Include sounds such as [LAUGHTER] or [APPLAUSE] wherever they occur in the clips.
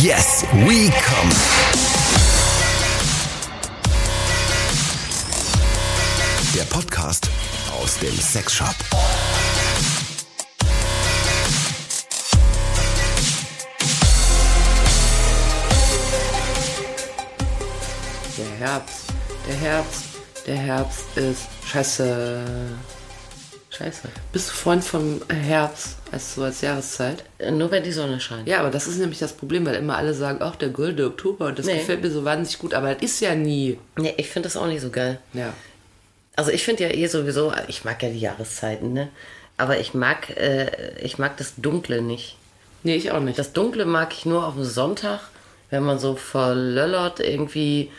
Yes, we come. Der Podcast aus dem Sexshop. Der Herbst, der Herbst, der Herbst ist scheiße. Scheiße. Bist du Freund vom Herbst als so als Jahreszeit? Äh, Nur wenn die Sonne scheint. Ja, aber das ist nämlich das Problem, weil immer alle sagen, ach, der goldene Oktober und das Nee. gefällt mir so wahnsinnig gut, aber das ist ja nie. Nee, ich finde das auch nicht so geil. Ja. Also ich finde ja eh sowieso, ich mag ja die Jahreszeiten, ne? Aber ich mag, äh, ich mag das Dunkle nicht. Nee, ich auch nicht. Das Dunkle mag ich nur auf dem Sonntag, wenn man so verlöllert irgendwie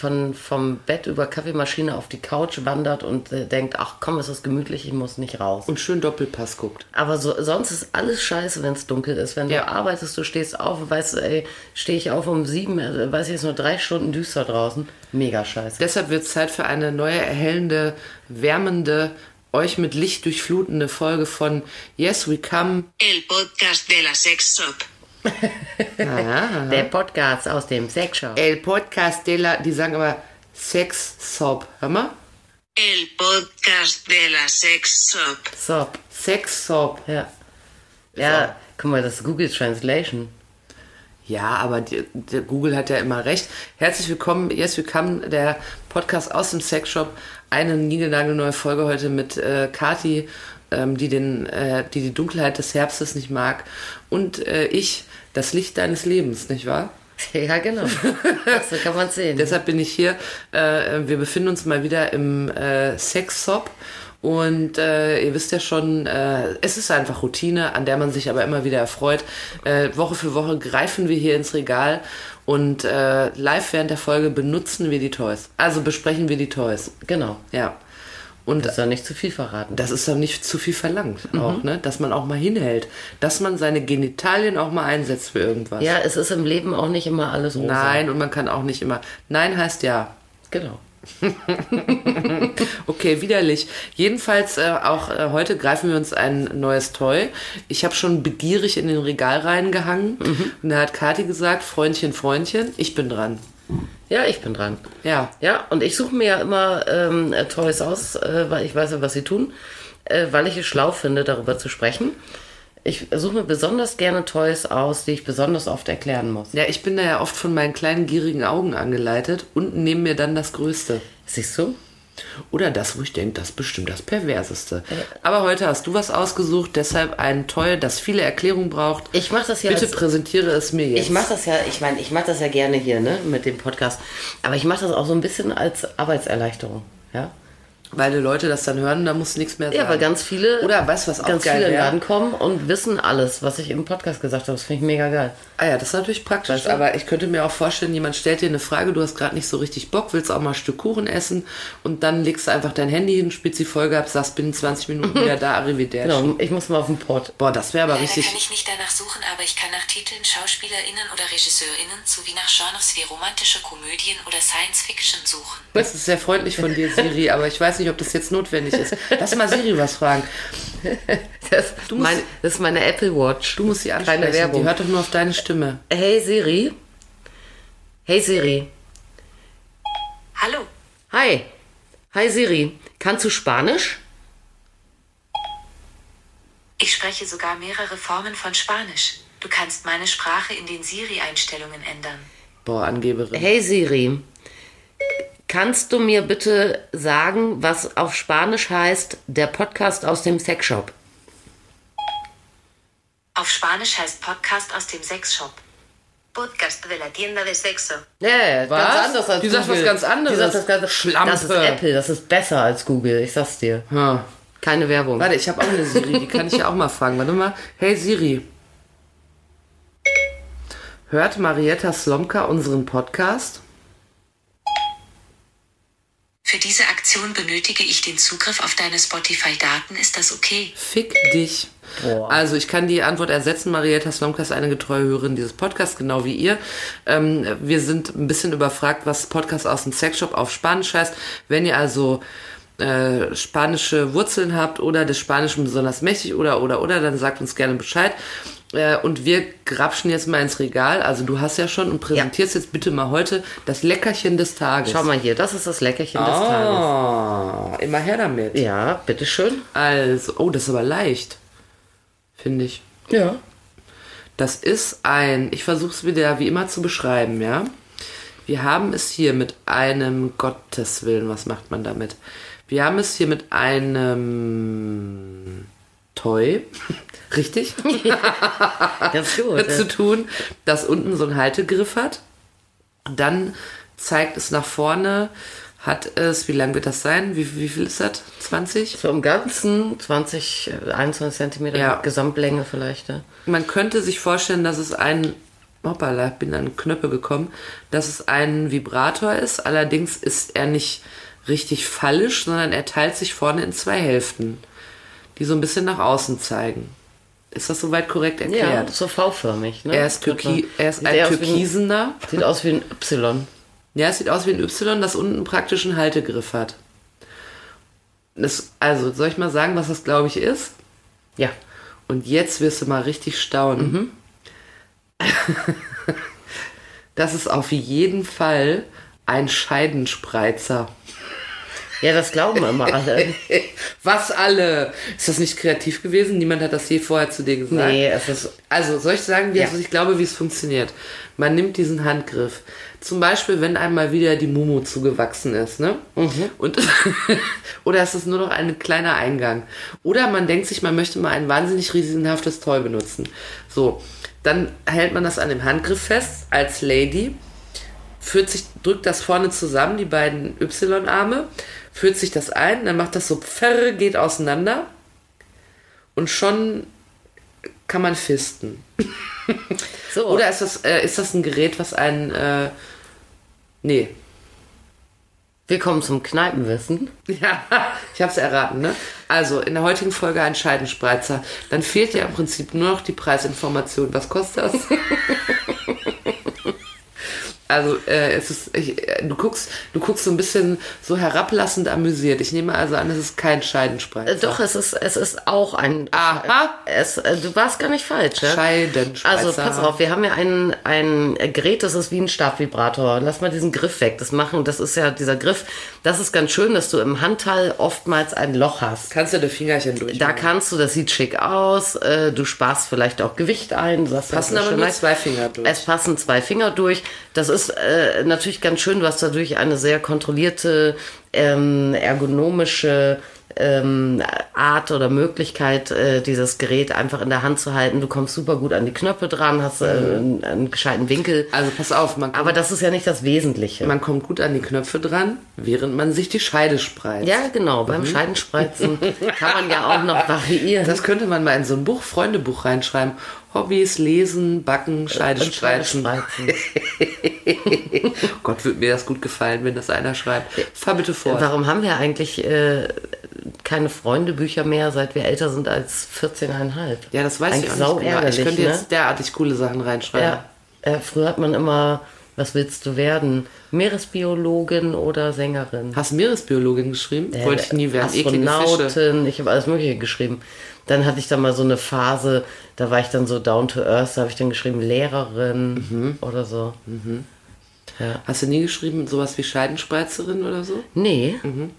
von, vom Bett über Kaffeemaschine auf die Couch wandert und äh, denkt, ach komm, es ist gemütlich, ich muss nicht raus. und schön Doppelpass guckt. Aber so, sonst ist alles scheiße, wenn es dunkel ist. Wenn Ja. du arbeitest, du stehst auf und weißt, ey, stehe ich auf um sieben, äh, weiß ich, ist nur drei Stunden düster draußen. Mega scheiße. Deshalb wird es Zeit für eine neue, erhellende, wärmende, euch mit Licht durchflutende Folge von Yes, We Come. El podcast de la Sex Shop. [LAUGHS] Der Podcast aus dem Sexshop. El Podcast de la, die sagen aber Sex Soap. Hör mal? El podcast de la Sex Shop. So, Sex Soap. ja. Ja, guck mal, das ist Google Translation. Ja, aber die, der Google hat ja immer recht. Herzlich willkommen, Yes, We Come, der Podcast aus dem Sexshop. Eine niegelnagelneue Folge heute mit äh, Kati, ähm, die, den, äh, die die Dunkelheit des Herbstes nicht mag. Und äh, ich, das Licht deines Lebens, nicht wahr? [LAUGHS] Ja, genau. so kann man sehen. [LAUGHS] Deshalb bin ich hier. Äh, wir befinden uns mal wieder im äh, Sex-Shop. Und äh, ihr wisst ja schon, äh, es ist einfach Routine, an der man sich aber immer wieder erfreut. Äh, Woche für Woche greifen wir hier ins Regal und äh, live während der Folge benutzen wir die Toys. Also besprechen wir die Toys. genau. Ja. Und Das soll nicht zu viel verraten. das ist doch nicht zu viel verlangt, auch, ne? Dass man auch mal hinhält. Dass man seine Genitalien auch mal einsetzt für irgendwas. Ja, es ist im Leben auch nicht immer alles rosa. Nein, und man kann auch nicht immer. Nein heißt ja. Genau. [LAUGHS] Okay, widerlich. Jedenfalls äh, auch äh, heute greifen wir uns ein neues Toy. Ich habe schon begierig in den Regal reingehangen und da hat Kathi gesagt, Freundchen, Freundchen, ich bin dran. Ja, ich bin dran. Ja. Ja, und ich suche mir ja immer ähm, äh, Toys aus, äh, weil ich weiß ja, was sie tun, äh, weil ich es schlau finde, darüber zu sprechen. Ich suche mir besonders gerne Toys aus, die ich besonders oft erklären muss. Ja, ich bin da ja oft von meinen kleinen gierigen Augen angeleitet und nehme mir dann das Größte. Siehst du? Oder das, wo ich denke, das ist bestimmt das Perverseste. Aber heute hast du was ausgesucht, deshalb ein Toy, das viele Erklärungen braucht. Ich mache das ja Bitte als- präsentiere es mir jetzt. Ich mache das ja, ich meine, ich mache das ja gerne hier, ne, mit dem Podcast. Aber ich mache das auch so ein bisschen als Arbeitserleichterung, ja. Weil die Leute das dann hören, da musst du nichts mehr sagen. Ja, weil ganz viele, Oder weißt du, was auch ganz geil viele in den wär? Laden kommen und wissen alles, was ich im Podcast gesagt habe. Das finde ich mega geil. Ah ja, das ist natürlich praktisch. Weißt du? Aber ich könnte mir auch vorstellen, jemand stellt dir eine Frage, du hast gerade nicht so richtig Bock, willst auch mal ein Stück Kuchen essen und dann legst du einfach dein Handy hin, spielst die Folge ab, sagst binnen 20 Minuten [LAUGHS] wieder da, arrivederci. Genau, ich muss mal auf den Pott. Boah, das wäre aber Leider richtig... kann ich nicht danach suchen, aber ich kann nach Titeln, SchauspielerInnen oder RegisseurInnen sowie nach Genres wie romantische Komödien oder Science Fiction suchen. Das ist sehr freundlich von dir, Siri, aber ich weiß nicht, ob das jetzt notwendig ist. Lass mal Siri was fragen. Das, Du musst- mein, das ist meine Apple Watch. Du musst sie ansprechen, Keine Werbung. die hört doch nur auf deine Stimme. Hey Siri. Hey Siri. Hallo, Hi. Hi Siri. Kannst du Spanisch? ich spreche sogar mehrere Formen von Spanisch. Du kannst meine Sprache in den Siri-Einstellungen ändern. Boah, Angeberin. Hey Siri. Kannst du mir bitte sagen, was auf Spanisch heißt, der Podcast aus dem Sexshop? Auf Spanisch heißt Podcast aus dem Sexshop. Podcast de la tienda de sexo. Ja, Was? ganz anders als Die sagt Google. was ganz anderes. Die sagt das, ganz, Schlampe. das ist Apple, das ist besser als Google, ich sag's dir. Hm. Keine Werbung. Warte, ich habe auch eine Siri, die kann ich ja auch mal fragen. Warte mal. Hey Siri. Hört Marietta Slomka unseren Podcast? Für diese Aktion benötige ich den Zugriff auf deine Spotify-Daten. Ist das okay? Fick dich. Boah. Also ich kann die Antwort ersetzen. Marietta Slomka ist eine getreue Hörerin dieses Podcasts, genau wie ihr. Ähm, wir sind ein bisschen überfragt, was Podcast aus dem Sexshop auf Spanisch heißt. Wenn ihr also äh, spanische Wurzeln habt oder des Spanischen besonders mächtig oder oder oder, dann sagt uns gerne Bescheid. Äh, und wir grapschen jetzt mal ins Regal. Also du hast ja schon und präsentierst jetzt bitte mal heute das Leckerchen des Tages. Schau mal hier, das ist das Leckerchen des Tages. Ah, immer her damit. Ja, bitteschön. Also, oh, das ist aber leicht. Finde ich. Ja. Das ist ein, ich versuche es wieder wie immer zu beschreiben, ja. Wir haben es hier mit einem Gotteswillen, was macht man damit? Wir haben es hier mit einem Toy, richtig, [LAUGHS] Ganz gut. zu tun, das unten so einen Haltegriff hat. Dann zeigt es nach vorne, hat es, wie lang wird das sein? Wie, wie viel ist das? 20? So im Ganzen 20, äh, 21 Zentimeter Ja. Gesamtlänge vielleicht. Ja. Man könnte sich vorstellen, dass es ein, hoppala, ich bin an Knöpfe gekommen, dass es ein Vibrator ist. Allerdings ist er nicht richtig fallisch, sondern er teilt sich vorne in zwei Hälften, die so ein bisschen nach außen zeigen. Ist das soweit korrekt Ja, erklärt? so V-förmig. Ne? Er ist, türki er ist ein wie ein- türkisener. Sieht aus wie ein Y. Ja, es sieht aus wie ein Y, das unten praktisch einen Haltegriff hat. Das, also, soll ich mal sagen, was das, glaube ich, ist? Ja. Und jetzt wirst du mal richtig staunen. [LAUGHS] das ist auf jeden Fall ein Scheidenspreizer. Ja, das glauben immer alle. [LAUGHS] Was alle? Ist das nicht kreativ gewesen? Niemand hat das je vorher zu dir gesagt. nee, es ist. Also, soll ich sagen, wie Ja. es, ich glaube, wie es funktioniert? Man nimmt diesen Handgriff. Zum Beispiel, wenn einmal wieder die Mumu zugewachsen ist, ne? Und, [LAUGHS] oder ist es nur noch ein kleiner Eingang? Oder man denkt sich, man möchte mal ein wahnsinnig riesenhaftes Toy benutzen. So. Dann hält man das an dem Handgriff fest, als Lady, führt sich, drückt das vorne zusammen, die beiden Y-Arme, führt sich das ein, dann macht das so pferre, geht auseinander und schon kann man fisten. [LAUGHS] So. Oder ist das, äh, ist das ein Gerät, was einen, äh, nee. Willkommen zum Kneipenwissen. [LAUGHS] Ja, ich habe es erraten, ne? Also, in der heutigen Folge ein Scheidenspreizer. Dann fehlt ja im Prinzip nur noch die Preisinformation. Was kostet das? [LAUGHS] Also, äh, es ist, ich, äh, du guckst, du guckst so ein bisschen so herablassend amüsiert. Ich nehme also an, es ist kein Scheidenspreizer. Äh, Doch, es ist, es ist auch ein. Aha. Es, äh, du warst gar nicht falsch, ja? Scheidenspreizer. Also pass auf, wir haben ja ein, ein Gerät, das ist wie ein Stabvibrator. Lass mal diesen Griff weg. Das machen, das ist ja dieser Griff. Das ist ganz schön, dass du im Handteil oftmals ein Loch hast. Kannst du die Fingerchen durch? Da kannst du, das sieht schick aus. Äh, du sparst vielleicht auch Gewicht ein. Passen das ist aber nur zwei Finger durch. Es passen zwei Finger durch. Das ist äh, natürlich ganz schön. Hast dadurch eine sehr kontrollierte, ähm, ergonomische ähm, Art oder Möglichkeit, äh, dieses Gerät einfach in der Hand zu halten. Du kommst super gut an die Knöpfe dran, hast äh, einen, einen gescheiten Winkel. Also pass auf, man kommt, Aber das ist ja nicht das Wesentliche. man kommt gut an die Knöpfe dran, während man sich die Scheide spreizt. ja, genau. Beim Scheidenspreizen [LAUGHS] kann man ja auch noch variieren. Das könnte man mal in so ein Buch, Freundebuch reinschreiben. Hobbys, Lesen, Backen, Scheide Und spreizen. Scheidenspreizen. [LAUGHS] Gott, würde mir das gut gefallen, wenn das einer schreibt. Fahr bitte vor. Warum haben wir eigentlich äh, keine Freundebücher mehr, seit wir älter sind als 14,5? Ja, das weiß Eigentlich ich auch nicht genau. Ich könnte ne? jetzt derartig coole Sachen reinschreiben. Ja, äh, früher hat man immer, was willst du werden? Meeresbiologin oder Sängerin? Hast Meeresbiologin geschrieben? Äh, Wollte ich nie werden. Astronautin, ich habe alles Mögliche geschrieben. Dann hatte ich da mal so eine Phase, da war ich dann so down to earth, da habe ich dann geschrieben Lehrerin Mhm. oder so. Hast du nie geschrieben, sowas wie Scheidenspreizerin oder so? Nee. Mhm.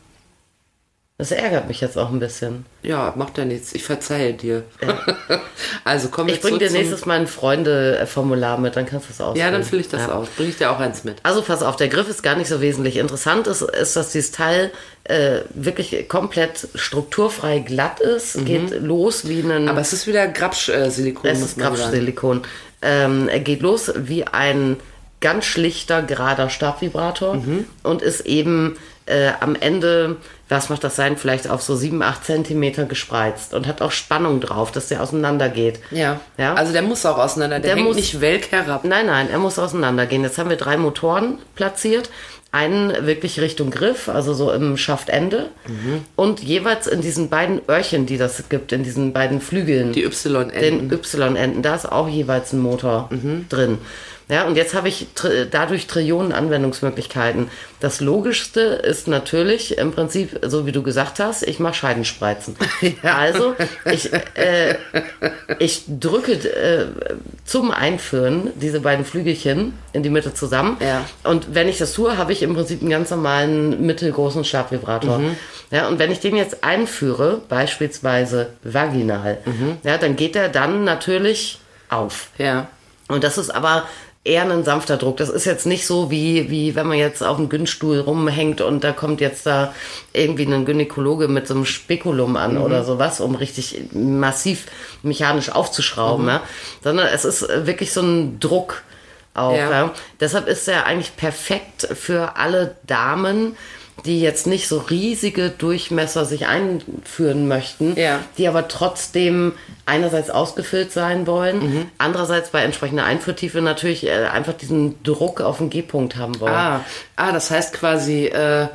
Das ärgert mich jetzt auch ein bisschen. Ja, macht ja nichts. Ich verzeihe dir. [LAUGHS] also komm Ich jetzt bringe dir nächstes Mal ein Freunde-Formular mit, dann kannst du es ausfüllen. Ja, dann fülle ich das Ja. aus. Bringe ich dir auch eins mit. Also pass auf, der Griff ist gar nicht so wesentlich. Interessant ist, ist dass dieses Teil äh, wirklich komplett strukturfrei glatt ist. Geht los wie ein... Mhm. Aber es ist wieder Grapsch-Silikon. es ist Grapschsilikon. Ähm, er geht los wie ein ganz schlichter, gerader Stabvibrator Mhm. und ist eben äh, am Ende, was macht das sein, vielleicht auf so 7, 8 Zentimeter gespreizt und hat auch Spannung drauf, dass der auseinander geht. Ja. Ja? Also der muss auch auseinander. Der, Der hängt muss- nicht welk herab. Nein, nein, er muss auseinandergehen. Jetzt haben wir drei Motoren platziert. Einen wirklich Richtung Griff, also so im Schaftende. Mhm. Und jeweils in diesen beiden Öhrchen, die das gibt, in diesen beiden Flügeln. Die Y-Enden. den Y-Enden, da ist auch jeweils ein Motor Mhm. drin. Ja, und jetzt habe ich tr dadurch Trillionen Anwendungsmöglichkeiten. Das Logischste ist natürlich im Prinzip, so wie du gesagt hast, ich mache Scheidenspreizen. [LAUGHS] Also ich, äh, ich drücke äh, zum Einführen diese beiden Flügelchen in die Mitte zusammen. Ja. Und wenn ich das tue, habe ich im Prinzip einen ganz normalen mittelgroßen Stabvibrator. Mhm. Ja, und wenn ich den jetzt einführe, beispielsweise vaginal, ja, dann geht er dann natürlich auf. Ja. Und das ist aber eher ein sanfter Druck. Das ist jetzt nicht so wie, wie wenn man jetzt auf dem Günststuhl rumhängt und da kommt jetzt da irgendwie ein Gynäkologe mit so einem Spekulum an oder sowas, um richtig massiv mechanisch aufzuschrauben. Ja? Sondern es ist wirklich so ein Druck auch. Ja. Ja? Deshalb ist er eigentlich perfekt für alle Damen, die jetzt nicht so riesige Durchmesser sich einführen möchten, Ja. die aber trotzdem einerseits ausgefüllt sein wollen, andererseits bei entsprechender Einführtiefe natürlich äh, einfach diesen Druck auf den G-Punkt haben wollen. Ah, ah, das heißt quasi, äh,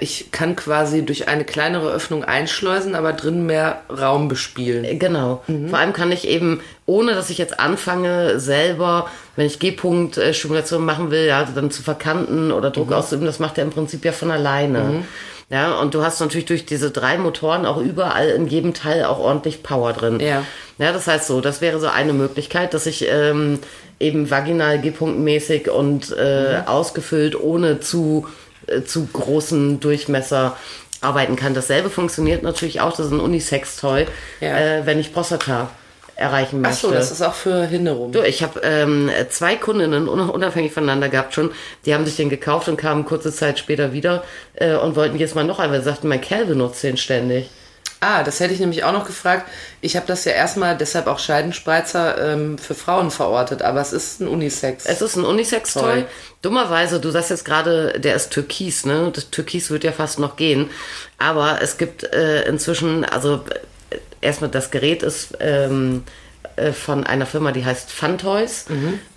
ich kann quasi durch eine kleinere Öffnung einschleusen, aber drin mehr Raum bespielen. Äh, Genau. Vor allem kann ich eben, ohne dass ich jetzt anfange, selber, wenn ich G-Punkt-Stimulation machen will, ja, dann zu verkanten oder Druck auszuüben, das macht er im Prinzip ja von alleine. Ja, und du hast natürlich durch diese drei Motoren auch überall in jedem Teil auch ordentlich Power drin. Ja. Ja, das heißt so, das wäre so eine Möglichkeit, dass ich ähm, eben vaginal G-Punktmäßig und äh, ausgefüllt ohne zu, äh, zu großen Durchmesser arbeiten kann. Dasselbe funktioniert natürlich auch, das ist ein Unisex-Toy, Ja. äh, wenn ich Prostata erreichen Ach möchte. so, das ist auch für Hinderung. Du, ich habe ähm, zwei Kundinnen un- unabhängig voneinander gehabt schon, die haben sich den gekauft und kamen kurze Zeit später wieder äh, und wollten jetzt mal noch einmal, sagten, mein Kerl benutzt den ständig. Ah, das hätte ich nämlich auch noch gefragt. Ich habe das ja erstmal deshalb auch Scheidenspreizer ähm, für Frauen verortet, aber es ist ein Unisex. Es ist ein Unisex-Toy. Dummerweise, du sagst jetzt gerade, der ist Türkis, ne? Das Türkis wird ja fast noch gehen. Aber es gibt äh, inzwischen, also äh, erstmal das Gerät ist ähm, äh, von einer Firma, die heißt Fun Toys.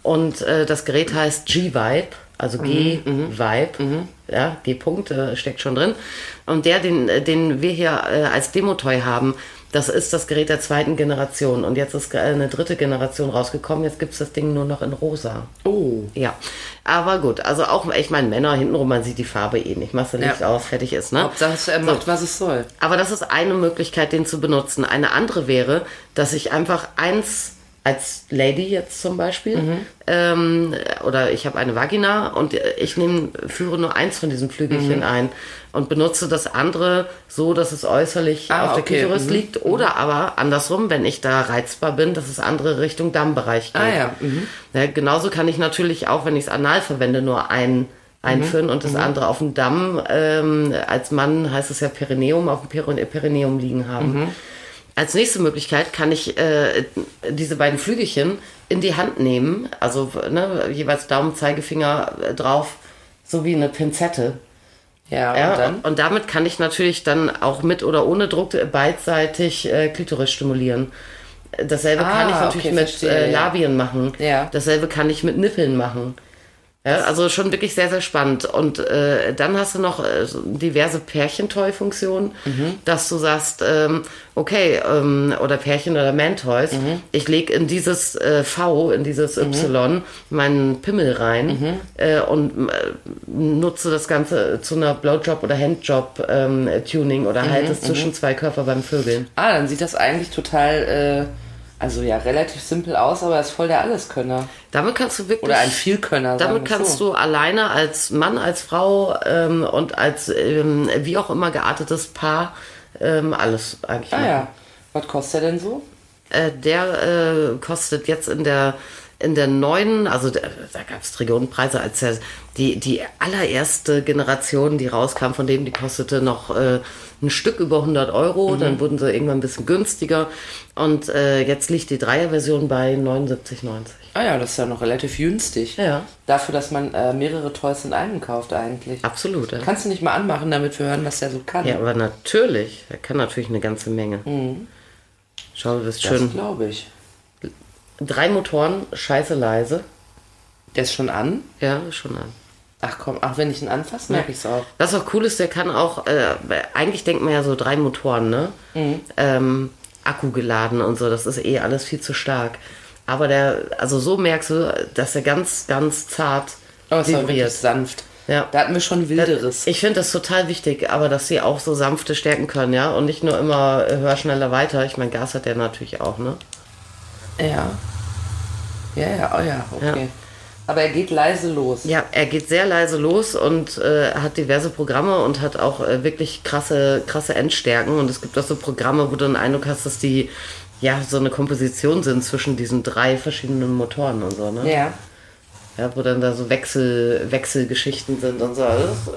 Und äh, das Gerät heißt G-Vibe, also G-Vibe. Ja, G-Punkt äh, steckt schon drin. Und der, den, äh, den wir hier äh, als Demo-Toy haben, das ist das Gerät der zweiten Generation. Und jetzt ist äh, eine dritte Generation rausgekommen. Jetzt gibt's das Ding nur noch in rosa. oh. Ja, aber gut, also auch, ich meine, Männer hintenrum, man sieht die Farbe eh nicht. Machst du Licht Ja. aus, fertig ist, ne? Hauptsache, es äh, macht, was es soll. Aber das ist eine Möglichkeit, den zu benutzen. Eine andere wäre, dass ich einfach eins als Lady jetzt zum Beispiel, Mhm. ähm, oder ich habe eine Vagina und ich nehm, führe nur eins von diesen Mhm. Flügelchen ein und benutze das andere so, dass es äußerlich Ah, auf der okay, Klitoris mhm. liegt. Oder aber andersrum, wenn ich da reizbar bin, dass es andere Richtung Dammbereich geht. Ah, ja, mhm. Ja, genauso kann ich natürlich auch, wenn ich es anal verwende, nur ein einführen und das andere auf dem Damm, ähm, als Mann heißt es ja Perineum, auf dem Peri Perineum liegen haben. Als nächste Möglichkeit kann ich äh, diese beiden Flügelchen in die Hand nehmen, also ne, jeweils Daumen, Zeigefinger äh, drauf, so wie eine Pinzette. Ja, Ja, und dann? und damit kann ich natürlich dann auch mit oder ohne Druck beidseitig äh, Klitoris stimulieren. Dasselbe Ah, kann ich natürlich okay, mit verstehe, äh, ja. Labien machen. Ja. Dasselbe kann ich mit Nippeln machen. Ja, also schon wirklich sehr, sehr spannend. Und äh, dann hast du noch äh, diverse Pärchentoy-Funktionen, Mhm. dass du sagst, ähm, okay, ähm, oder Pärchen- oder Man-Toys, Mhm. ich lege in dieses äh, V, in dieses Y meinen Pimmel rein Mhm. äh, und äh, nutze das Ganze zu einer Blowjob- oder Handjob-Tuning oder Mhm, halte es zwischen zwei Körper beim Vögeln. Ah, dann sieht das eigentlich total, äh, also ja, relativ simpel aus, aber er ist voll der Alleskönner. Damit kannst du wirklich... Oder ein Vielkönner, Damit kannst so. du alleine als Mann, als Frau ähm, und als ähm, wie auch immer geartetes Paar ähm, alles eigentlich Ah machen. ja. Was kostet der denn so? Äh, der äh, kostet jetzt in der in der neuen, also der, da gab es Trillionenpreise, als der, die, die allererste Generation, die rauskam, von dem die kostete noch äh, ein Stück über 100 Euro, Mhm. dann wurden sie irgendwann ein bisschen günstiger und äh, jetzt liegt die Dreierversion bei 79,90. Ah ja, das ist ja noch relativ günstig. Ja. Dafür, dass man äh, mehrere Toys in einem kauft eigentlich. Absolut. Ja. Kannst du nicht mal anmachen, damit wir hören, was der so kann? Ja, aber natürlich. Er kann natürlich eine ganze Menge. Schau, du bist Mhm. das schön. glaube ich. Drei Motoren, scheiße leise. Der ist schon an. Ja, ist schon an. Ach komm, ach, wenn ich ihn anfasse, merke ich es auch. Was auch cool ist, der kann auch, äh, eigentlich denkt man ja so drei Motoren, ne? Mhm. Ähm, Akku geladen und so, das ist eh alles viel zu stark. Aber der, also so merkst du, dass er ganz, ganz zart Aber wirklich vibriert. sanft. Ja. Da hatten wir schon wilderes. Ich finde das total wichtig, aber dass sie auch so sanfte Stärken können, ja. Und nicht nur immer äh, höher, schneller, weiter. Ich meine, Gas hat der natürlich auch, ne? Ja. Ja, ja, oh ja, okay. Ja. Aber er geht leise los. Ja, er geht sehr leise los und äh, hat diverse Programme und hat auch äh, wirklich krasse, krasse Endstärken. Und es gibt auch so Programme, wo du den Eindruck hast, dass die ja so eine Komposition sind zwischen diesen drei verschiedenen Motoren und so, ne? Ja. Ja, wo dann da so Wechsel, Wechselgeschichten sind und so. Das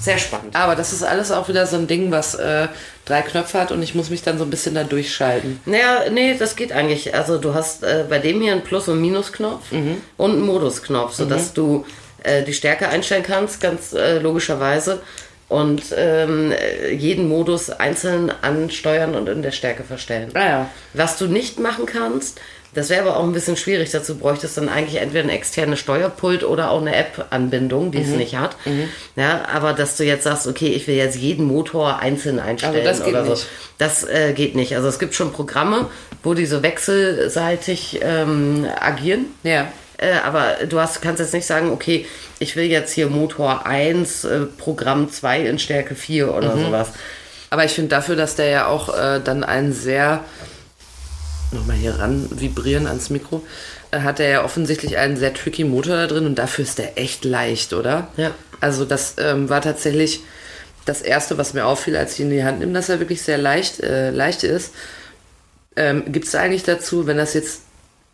sehr spannend. Aber das ist alles auch wieder so ein Ding, was äh, drei Knöpfe hat und ich muss mich dann so ein bisschen da durchschalten. Naja, nee, das geht eigentlich. Also du hast äh, bei dem hier einen Plus- und Minusknopf und einen Modusknopf, sodass du äh, die Stärke einstellen kannst, ganz äh, logischerweise. Und ähm, äh, jeden Modus einzeln ansteuern und in der Stärke verstellen. Ah ja. Was du nicht machen kannst, das wäre aber auch ein bisschen schwierig. Dazu bräuchtest du dann eigentlich entweder ein externes Steuerpult oder auch eine App-Anbindung, die es nicht hat. Ja, aber dass du jetzt sagst, okay, ich will jetzt jeden Motor einzeln einstellen das geht oder so. nicht. Das äh, geht nicht. Also es gibt schon Programme, wo die so wechselseitig ähm, agieren. Ja. Äh, aber du hast, kannst jetzt nicht sagen, okay, ich will jetzt hier Motor 1, äh, Programm 2 in Stärke 4 oder sowas. Aber ich finde dafür, dass der ja auch äh, dann einen sehr, nochmal hier ran vibrieren ans Mikro, äh, hat er ja offensichtlich einen sehr tricky Motor da drin und dafür ist der echt leicht, oder? Ja. Also das ähm, war tatsächlich das Erste, was mir auffiel, als ich ihn in die Hand nehme, dass er wirklich sehr leicht, äh, leicht ist. Ähm, Gibt es eigentlich dazu, wenn das jetzt,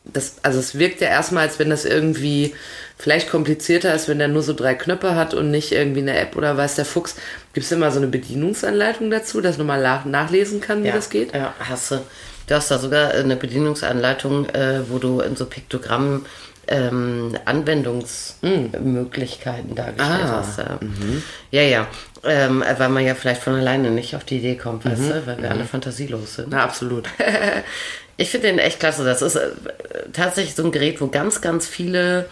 das, also es wirkt ja erstmal, als wenn das irgendwie vielleicht komplizierter ist, wenn der nur so drei Knöpfe hat und nicht irgendwie eine App oder weiß der Fuchs. Gibt es immer so eine Bedienungsanleitung dazu, dass man mal nach, nachlesen kann, wie ja. das geht? Ja, hast du. Hast da sogar eine Bedienungsanleitung, äh, wo du in so Piktogrammen ähm, Anwendungsmöglichkeiten dargestellt Ah, hast. Ja, ja. ja. Ähm, weil man ja vielleicht von alleine nicht auf die Idee kommt, weißt du, weil wir alle fantasielos sind. Na, absolut. [LAUGHS] Ich finde den echt klasse. Das ist äh, tatsächlich so ein Gerät, wo ganz, ganz viele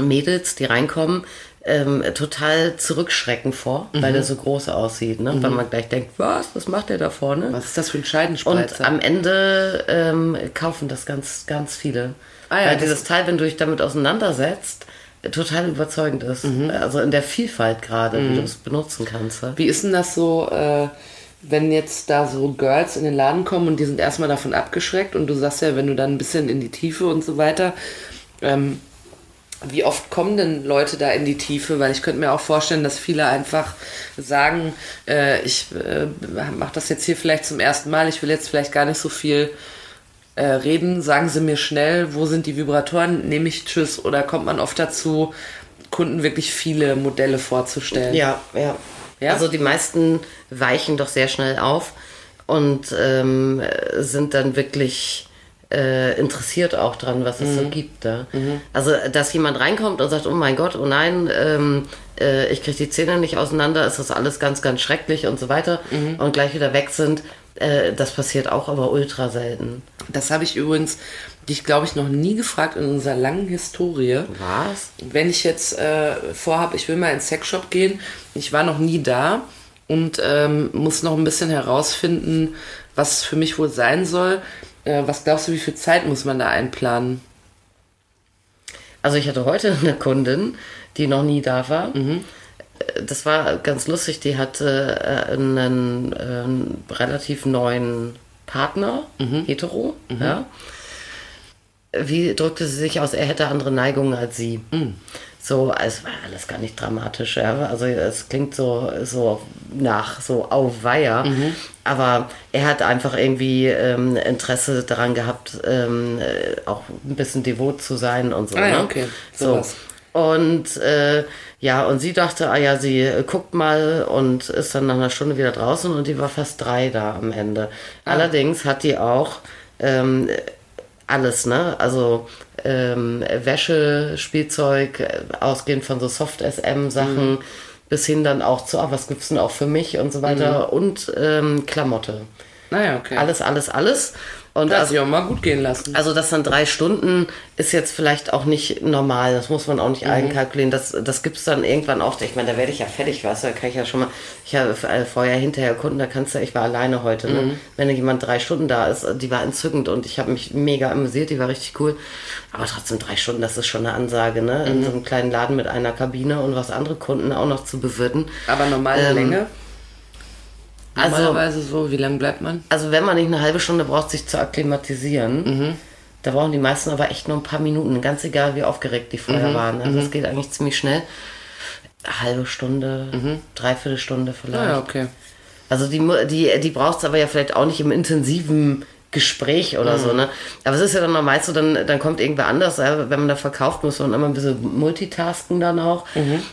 Mädels, die reinkommen, ähm, total zurückschrecken vor, weil der so groß aussieht. Ne? Weil man gleich denkt, was, was macht der da vorne? Was ist das für ein Und Scheidenspreizer? am Ende ähm, kaufen das ganz, ganz viele. Ah ja, Weil dieses Teil, wenn du dich damit auseinandersetzt, total überzeugend ist. Also in der Vielfalt gerade, wie du es benutzen kannst. ja. Wie ist denn das so, äh, wenn jetzt da so Girls in den Laden kommen und die sind erstmal davon abgeschreckt und du sagst ja, wenn du dann ein bisschen in die Tiefe und so weiter, ähm, wie oft kommen denn Leute da in die Tiefe? Weil ich könnte mir auch vorstellen, dass viele einfach sagen, äh, ich äh, mache das jetzt hier vielleicht zum ersten Mal, ich will jetzt vielleicht gar nicht so viel äh, reden. Sagen Sie mir schnell, wo sind die Vibratoren? Nehme ich Tschüss? Oder kommt man oft dazu, Kunden wirklich viele Modelle vorzustellen? Ja, ja. Ja? Also die meisten weichen doch sehr schnell auf und ähm, sind dann wirklich äh, interessiert auch dran, was es so gibt. Ja? Also, dass jemand reinkommt und sagt, oh mein Gott, oh nein, ähm, äh, ich kriege die Zähne nicht auseinander, ist das alles ganz, ganz schrecklich und so weiter und gleich wieder weg sind, äh, das passiert auch aber ultra selten. Das habe ich übrigens dich, glaube ich, noch nie gefragt in unserer langen Historie. Was? Wenn ich jetzt äh, vorhabe, ich will mal ins Sexshop gehen, ich war noch nie da und ähm, muss noch ein bisschen herausfinden, was für mich wohl sein soll. Äh, was glaubst du, wie viel Zeit muss man da einplanen? Also ich hatte heute [LAUGHS] eine Kundin, die noch nie da war. Äh, Das war ganz lustig. Die hatte äh, einen, äh, relativ neuen Partner, hetero. Ja. Wie drückte sie sich aus? Er hätte andere Neigungen als sie. So, es war alles gar nicht dramatisch. Ja. Also es klingt so, so nach so Auweia. Aber er hat einfach irgendwie ähm, Interesse daran gehabt, ähm, äh, auch ein bisschen devot zu sein und so. Ah ja, ne? okay. So. Sowas. Und äh, ja, und sie dachte, ah ja, sie äh, guckt mal und ist dann nach einer Stunde wieder draußen und die war fast drei da am Ende. Allerdings hat die auch ähm, alles, ne? Also ähm, Wäsche, Spielzeug, äh, ausgehend von so Soft-SM-Sachen, bis hin dann auch zu, ah, was gibt's denn auch für mich und so weiter und ähm, Klamotte. Naja, okay. Alles, alles, alles. Und Hat also, auch mal gut gehen lassen. also das dann drei Stunden ist jetzt vielleicht auch nicht normal. Das muss man auch Mhm. nicht einkalkulieren. Das, das gibt's dann irgendwann auch. Ich meine, da werde ich ja fertig, weißt du, da kann ich ja schon mal, ich habe äh, vorher, hinterher Kunden, da kannst du, ich war alleine heute, ne? Mhm. Wenn da jemand drei Stunden da ist, die war entzückend und ich habe mich mega amüsiert, die war richtig cool. Aber trotzdem drei Stunden, das ist schon eine Ansage, ne? Mhm. In so einem kleinen Laden mit einer Kabine und was andere Kunden auch noch zu bewirten. Aber normale Ähm, Länge? Also, Normalerweise so, wie lange bleibt man? also wenn man nicht eine halbe Stunde braucht, sich zu akklimatisieren, Mhm. da brauchen die meisten aber echt nur ein paar Minuten, ganz egal wie aufgeregt die vorher Mhm. waren. Also das geht eigentlich ziemlich schnell. Eine halbe Stunde, dreiviertel Stunde vielleicht. Ah, ja, okay. Also die, die, die braucht es aber ja vielleicht auch nicht im intensiven Gespräch oder so, ne? Aber es ist ja dann meist so, dann, dann kommt irgendwer anders, wenn man da verkauft, muss man immer ein bisschen multitasken dann auch.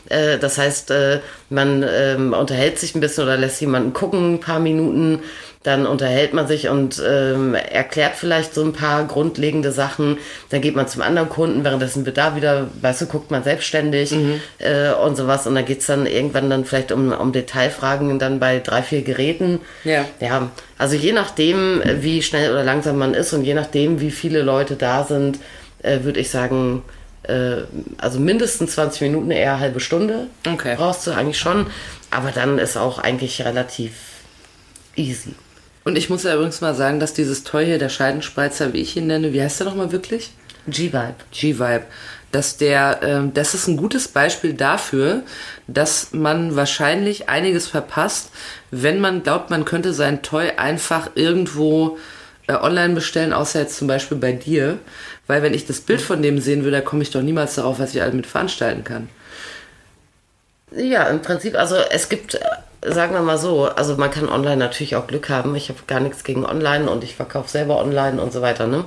Äh, das heißt, äh, man ähm, unterhält sich ein bisschen oder lässt jemanden gucken, ein paar Minuten, dann unterhält man sich und ähm, erklärt vielleicht so ein paar grundlegende Sachen. Dann geht man zum anderen Kunden, währenddessen wird da wieder, weißt du, guckt man selbstständig äh, und sowas. Und dann geht's dann irgendwann dann vielleicht um, um Detailfragen dann bei drei, vier Geräten. Ja. Ja, also je nachdem, wie schnell oder langsam man ist und je nachdem, wie viele Leute da sind, äh, würde ich sagen, äh, also mindestens 20 Minuten, eher eine halbe Stunde Okay. brauchst du eigentlich schon. Aber dann ist auch eigentlich relativ easy. Und ich muss ja übrigens mal sagen, dass dieses Toy hier, der Scheidenspreizer, wie ich ihn nenne, wie heißt der nochmal wirklich? G-Vibe. G-Vibe. Dass der, ähm, das ist ein gutes Beispiel dafür, dass man wahrscheinlich einiges verpasst, wenn man glaubt, man könnte sein Toy einfach irgendwo äh, online bestellen, außer jetzt zum Beispiel bei dir. Weil wenn ich das Bild von dem sehen würde, da komme ich doch niemals darauf, was ich alles mit veranstalten kann. Ja, im Prinzip, also es gibt, äh, sagen wir mal so, also man kann online natürlich auch Glück haben. Ich habe gar nichts gegen online und ich verkaufe selber online und so weiter, ne?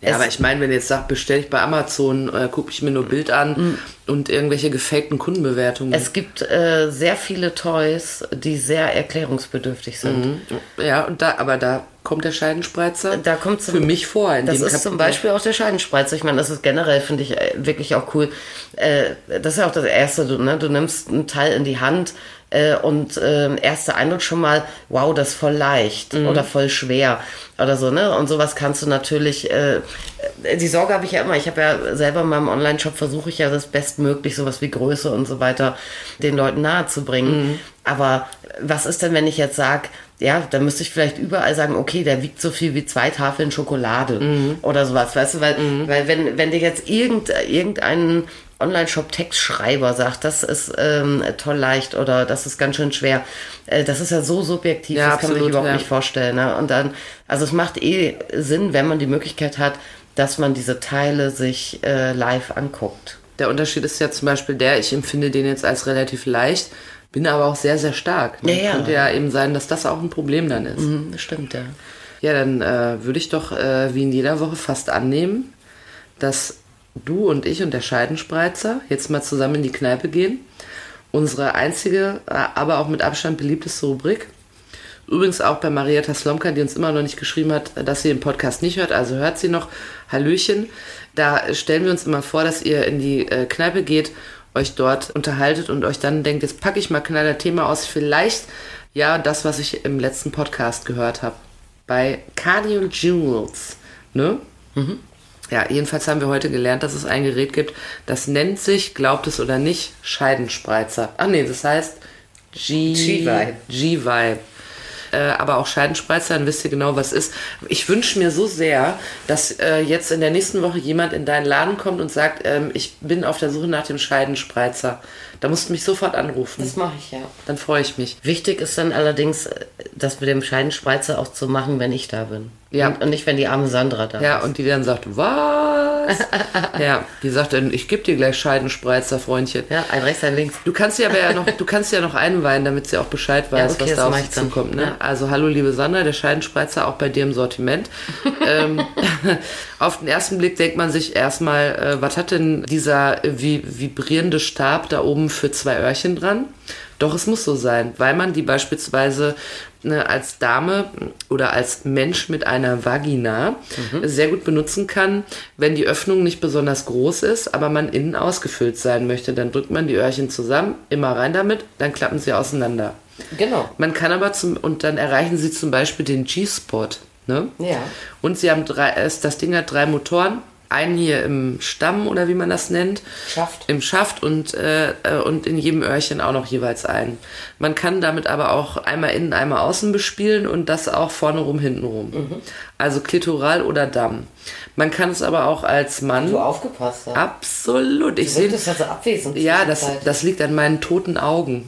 Ja, Es- aber ich meine, wenn ihr jetzt sagt, bestelle ich bei Amazon, äh, gucke ich mir nur Bild an und irgendwelche gefakten Kundenbewertungen. Es gibt äh, sehr viele Toys, die sehr erklärungsbedürftig sind. ja, und da, aber da kommt der Scheidenspreizer Da kommt für mich vor. In Das ist Kapitel. zum Beispiel auch der Scheidenspreizer. Ich meine, das ist generell, finde ich, äh, wirklich auch cool. Äh, das ist ja auch das Erste, du, ne? du nimmst ein Teil in die Hand äh, und äh, erster Eindruck schon mal, wow, das ist voll leicht oder voll schwer oder so, ne? Und sowas kannst du natürlich, äh, die Sorge habe ich ja immer. Ich habe ja selber in meinem Online-Shop versuche ich ja das bestmöglich, sowas wie Größe und so weiter, den Leuten nahezubringen. Aber was ist denn, wenn ich jetzt sage, ja, dann müsste ich vielleicht überall sagen, okay, der wiegt so viel wie zwei Tafeln Schokolade oder sowas, weißt du, weil, weil wenn, wenn dir jetzt irgend, irgendein Online-Shop-Textschreiber sagt, das ist ähm, toll leicht oder das ist ganz schön schwer, äh, das ist ja so subjektiv, Ja, das kann man sich absolut, überhaupt ja. nicht vorstellen. Ne? Und dann, also es macht eh Sinn, wenn man die Möglichkeit hat, dass man diese Teile sich äh, live anguckt. Der Unterschied ist ja zum Beispiel der, ich empfinde den jetzt als relativ leicht, bin aber auch sehr, sehr stark. Ne? Ja, ja. Könnte ja eben sein, dass das auch ein Problem dann ist. Mhm, stimmt, ja. Ja, dann äh, würde ich doch äh, wie in jeder Woche fast annehmen, dass du und ich und der Scheidenspreizer jetzt mal zusammen in die Kneipe gehen. Unsere einzige, äh, aber auch mit Abstand beliebteste Rubrik. Übrigens auch bei Marietta Slomka, die uns immer noch nicht geschrieben hat, dass sie den Podcast nicht hört, also hört sie noch. Hallöchen. Da stellen wir uns immer vor, dass ihr in die äh, Kneipe geht, euch dort unterhaltet und euch dann denkt, jetzt packe ich mal knaller Thema aus. Vielleicht ja das, was ich im letzten Podcast gehört habe. Bei Cardio Jewels. Ne? Ja, jedenfalls haben wir heute gelernt, dass es ein Gerät gibt, das nennt sich, glaubt es oder nicht, Scheidenspreizer. Ach nee, das heißt G-Vibe. G-Vibe. Äh, aber auch Scheidenspreizer, dann wisst ihr genau, was ist. Ich wünsche mir so sehr, dass äh, jetzt in der nächsten Woche jemand in deinen Laden kommt und sagt, ähm, ich bin auf der Suche nach dem Scheidenspreizer. Da musst du mich sofort anrufen. Das mache ich ja. Dann freue ich mich. Wichtig ist dann allerdings, äh, das mit dem Scheidenspreizer auch zu machen, wenn ich da bin. Ja. Und, und nicht, wenn die arme Sandra da Ja, ist. und die dann sagt, was? [LAUGHS] ja, die sagt dann, ich gebe dir gleich Scheidenspreizer, Freundchen. Ja, ein rechts, ein links. Du kannst sie aber ja noch, du kannst sie ja noch einweihen, damit sie auch Bescheid weiß, okay, was da auf sie zukommt. Ne? Ja. Also hallo liebe Sandra, der Scheidenspreizer auch bei dir im Sortiment. [LAUGHS] ähm, [LAUGHS] auf den ersten Blick denkt man sich erstmal, äh, was hat denn dieser äh, vi vibrierende Stab da oben für zwei Öhrchen dran? Doch es muss so sein, weil man die beispielsweise ne, als Dame oder als Mensch mit einer Vagina sehr gut benutzen kann, wenn die Öffnung nicht besonders groß ist, aber man innen ausgefüllt sein möchte. Dann drückt man die Öhrchen zusammen, immer rein damit, dann klappen sie auseinander. Genau. Man kann aber zum, und dann erreichen sie zum Beispiel den G-Spot. Ne? Ja. Und sie haben drei, es- das Ding hat drei Motoren. Einen hier im Stamm oder wie man das nennt. Schaft. Im Schaft und, äh, äh, und in jedem Öhrchen auch noch jeweils einen. Man kann damit aber auch einmal innen, einmal außen bespielen und das auch vorne rum, hinten rum. Also Klitoral oder Damm. Man kann es aber auch als Mann. Du aufgepasst hast. Absolut. Ich sehe wirktest ja so abwesend. ja, das, das liegt an meinen toten Augen.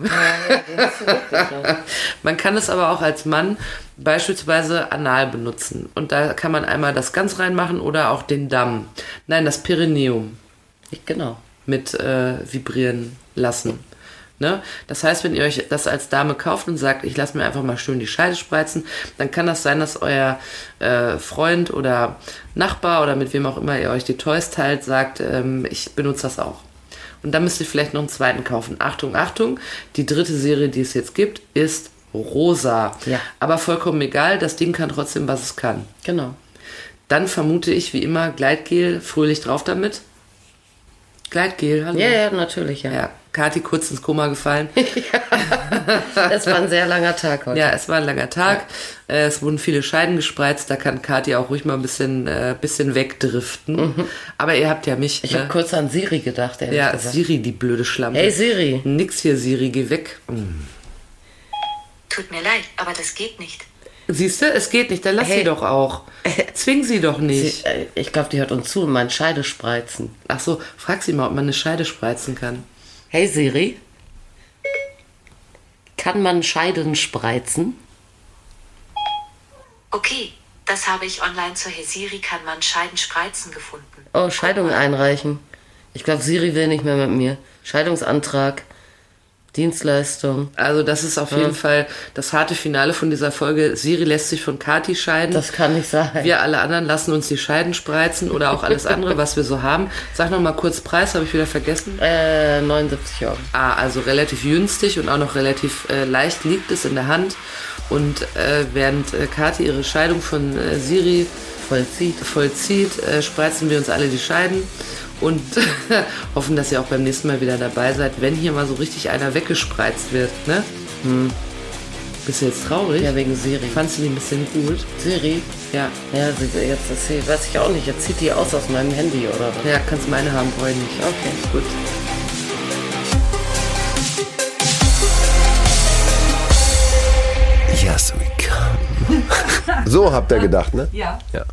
Das wirklich, ne? [LAUGHS] Man kann es aber auch als Mann beispielsweise anal benutzen. Und da kann man einmal das ganz reinmachen oder auch den Damm. Nein, das Perineum Genau. mit äh, vibrieren lassen. Ne? Das heißt, wenn ihr euch das als Dame kauft und sagt, ich lasse mir einfach mal schön die Scheide spreizen, dann kann das sein, dass euer äh, Freund oder Nachbar oder mit wem auch immer ihr euch die Toys teilt, sagt, ähm, ich benutze das auch. Und dann müsst ihr vielleicht noch einen zweiten kaufen. Achtung, Achtung, die dritte Serie, die es jetzt gibt, ist rosa. Ja. Aber vollkommen egal, das Ding kann trotzdem, was es kann. Genau. Dann vermute ich wie immer Gleitgel, fröhlich drauf damit. Gleitgel, hallo. Ja, ja, natürlich, ja. Ja, Kati kurz ins Koma gefallen. [LAUGHS] Das war ein sehr langer Tag heute. Ja, es war ein langer Tag. Äh, Es wurden viele Scheiden gespreizt. Da kann Kati auch ruhig mal ein bisschen, äh, bisschen wegdriften. Aber ihr habt ja mich. Mhm. Ich ne? habe kurz an Siri gedacht, ja, gesagt. Siri, die blöde Schlampe. Hey Siri. Nix hier, Siri, geh weg. Tut mir leid, aber das geht nicht. Siehst du, es geht nicht. Dann lass Hey. sie doch auch. [LAUGHS] Zwing sie doch nicht. Sie, äh, ich glaube, die hört uns zu und meint Scheide spreizen. Ach so, frag sie mal, ob man eine Scheide spreizen kann. Hey Siri. Kann man Scheiden spreizen? Okay, das habe ich online zur Hesiri kann man Scheiden spreizen gefunden. Oh, Scheidung einreichen. Ich glaube, Siri will nicht mehr mit mir. Scheidungsantrag. Dienstleistung. Also das ist auf jeden Fall das harte Finale von dieser Folge. Siri lässt sich von Kati scheiden. Das kann nicht sein. wir alle anderen lassen uns die Scheiden spreizen oder auch alles andere, was wir so haben. Sag noch mal kurz Preis, habe ich wieder vergessen. Äh, 79 Euro. Ah, also relativ günstig und auch noch relativ äh, leicht liegt es in der Hand. Und äh, während äh, Kati ihre Scheidung von äh, Siri Vollzieht. vollzieht, äh, spreizen wir uns alle die Scheiden und [LAUGHS] hoffen, dass ihr auch beim nächsten Mal wieder dabei seid, wenn hier mal so richtig einer weggespreizt wird. Ne? Hm. Bist du jetzt traurig? Ja, wegen Siri. Fandst du die ein bisschen gut? Siri? Ja. Ja, sie, jetzt ist sie, weiß ich auch nicht. Jetzt zieht die aus aus meinem Handy oder was? Ja, kannst meine haben, brauche ich nicht. Okay. Gut. Yes, we come. [LAUGHS] So habt ihr gedacht, ne? Ja. Ja.